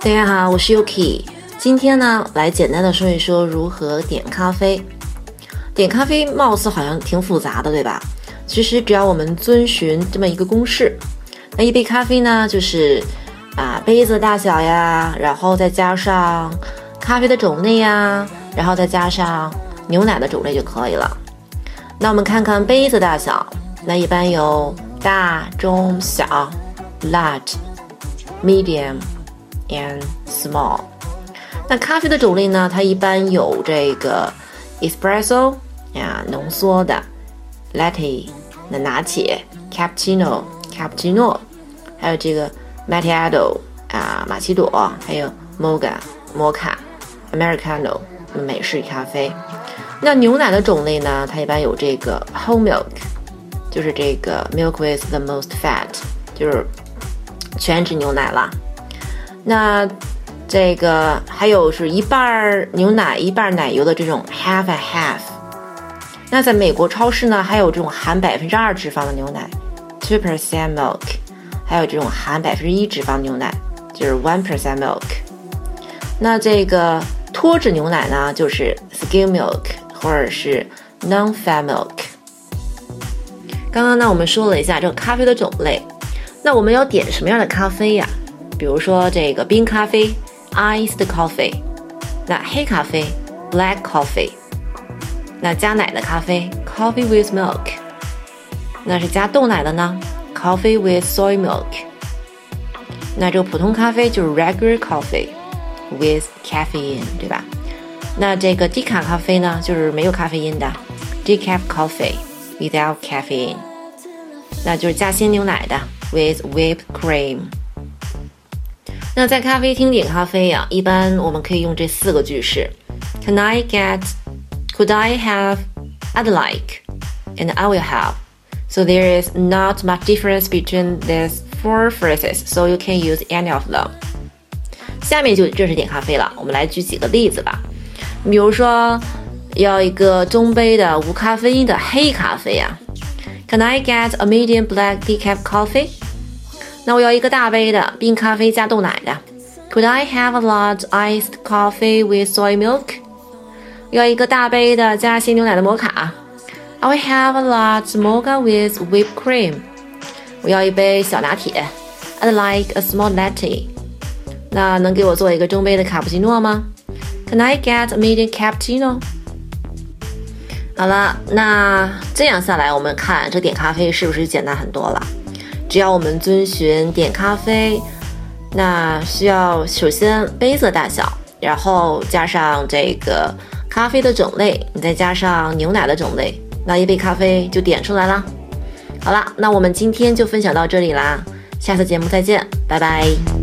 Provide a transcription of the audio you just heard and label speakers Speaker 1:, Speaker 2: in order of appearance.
Speaker 1: 大家好，我是 Yuki。今天呢，来简单的说一说如何点咖啡。点咖啡貌似好像挺复杂的，对吧？其实只要我们遵循这么一个公式，那一杯咖啡呢，就是啊杯子大小呀，然后再加上咖啡的种类呀，然后再加上牛奶的种类就可以了。那我们看看杯子大小，那一般有大、中、小，large、medium and small。那咖啡的种类呢，它一般有这个 espresso 呀，浓缩的；latte 那拿铁；cappuccino cappuccino，还有这个 macchiato 啊，玛奇朵，还有 mocha 摩卡；americano 美式咖啡。那牛奶的种类呢？它一般有这个 whole milk，就是这个 milk with the most fat，就是全脂牛奶了。那这个还有是一半牛奶一半奶油的这种 half and half。那在美国超市呢，还有这种含百分之二脂肪的牛奶 two percent milk，还有这种含百分之一脂肪的牛奶就是 one percent milk。那这个脱脂牛奶呢，就是 skim milk。或者是 non-fat milk。刚刚呢，我们说了一下这个咖啡的种类。那我们要点什么样的咖啡呀？比如说这个冰咖啡 （iced coffee），那黑咖啡 （black coffee），那加奶的咖啡 （coffee with milk），那是加豆奶的呢 （coffee with soy milk）。那这个普通咖啡就是 regular coffee with caffeine，对吧？那这个低卡咖啡呢，就是没有咖啡因的，decaf coffee without caffeine，那就是加鲜牛奶的，with whipped cream。 那在咖啡厅点咖啡呀，一般我们可以用这四个句式：Can I get? Could I have? I'd like, and I will have. So there is not much difference between these four phrases, so you can use any of them. 下面就正式点咖啡了，我们来举几个例子吧。比如说，要一个中杯的无咖啡因的黑咖啡呀，Can I get a medium black decaf coffee？ 那我要一个大杯的冰咖啡加豆奶的，Could I have a large iced coffee with soy milk？要一个大杯的加鲜牛奶的摩卡，I will have a large mocha with whipped cream。我要一杯小拿铁，I'd like a small latte。那能给我做一个中杯的卡布奇诺吗？Can I get a medium cappuccino？好了，那这样下来，我们看这点咖啡是不是简单很多了？只要我们遵循点咖啡，那需要首先杯子大小，然后加上这个咖啡的种类，你再加上牛奶的种类，那一杯咖啡就点出来啦。好啦，那我们今天就分享到这里啦，下次节目再见，拜拜。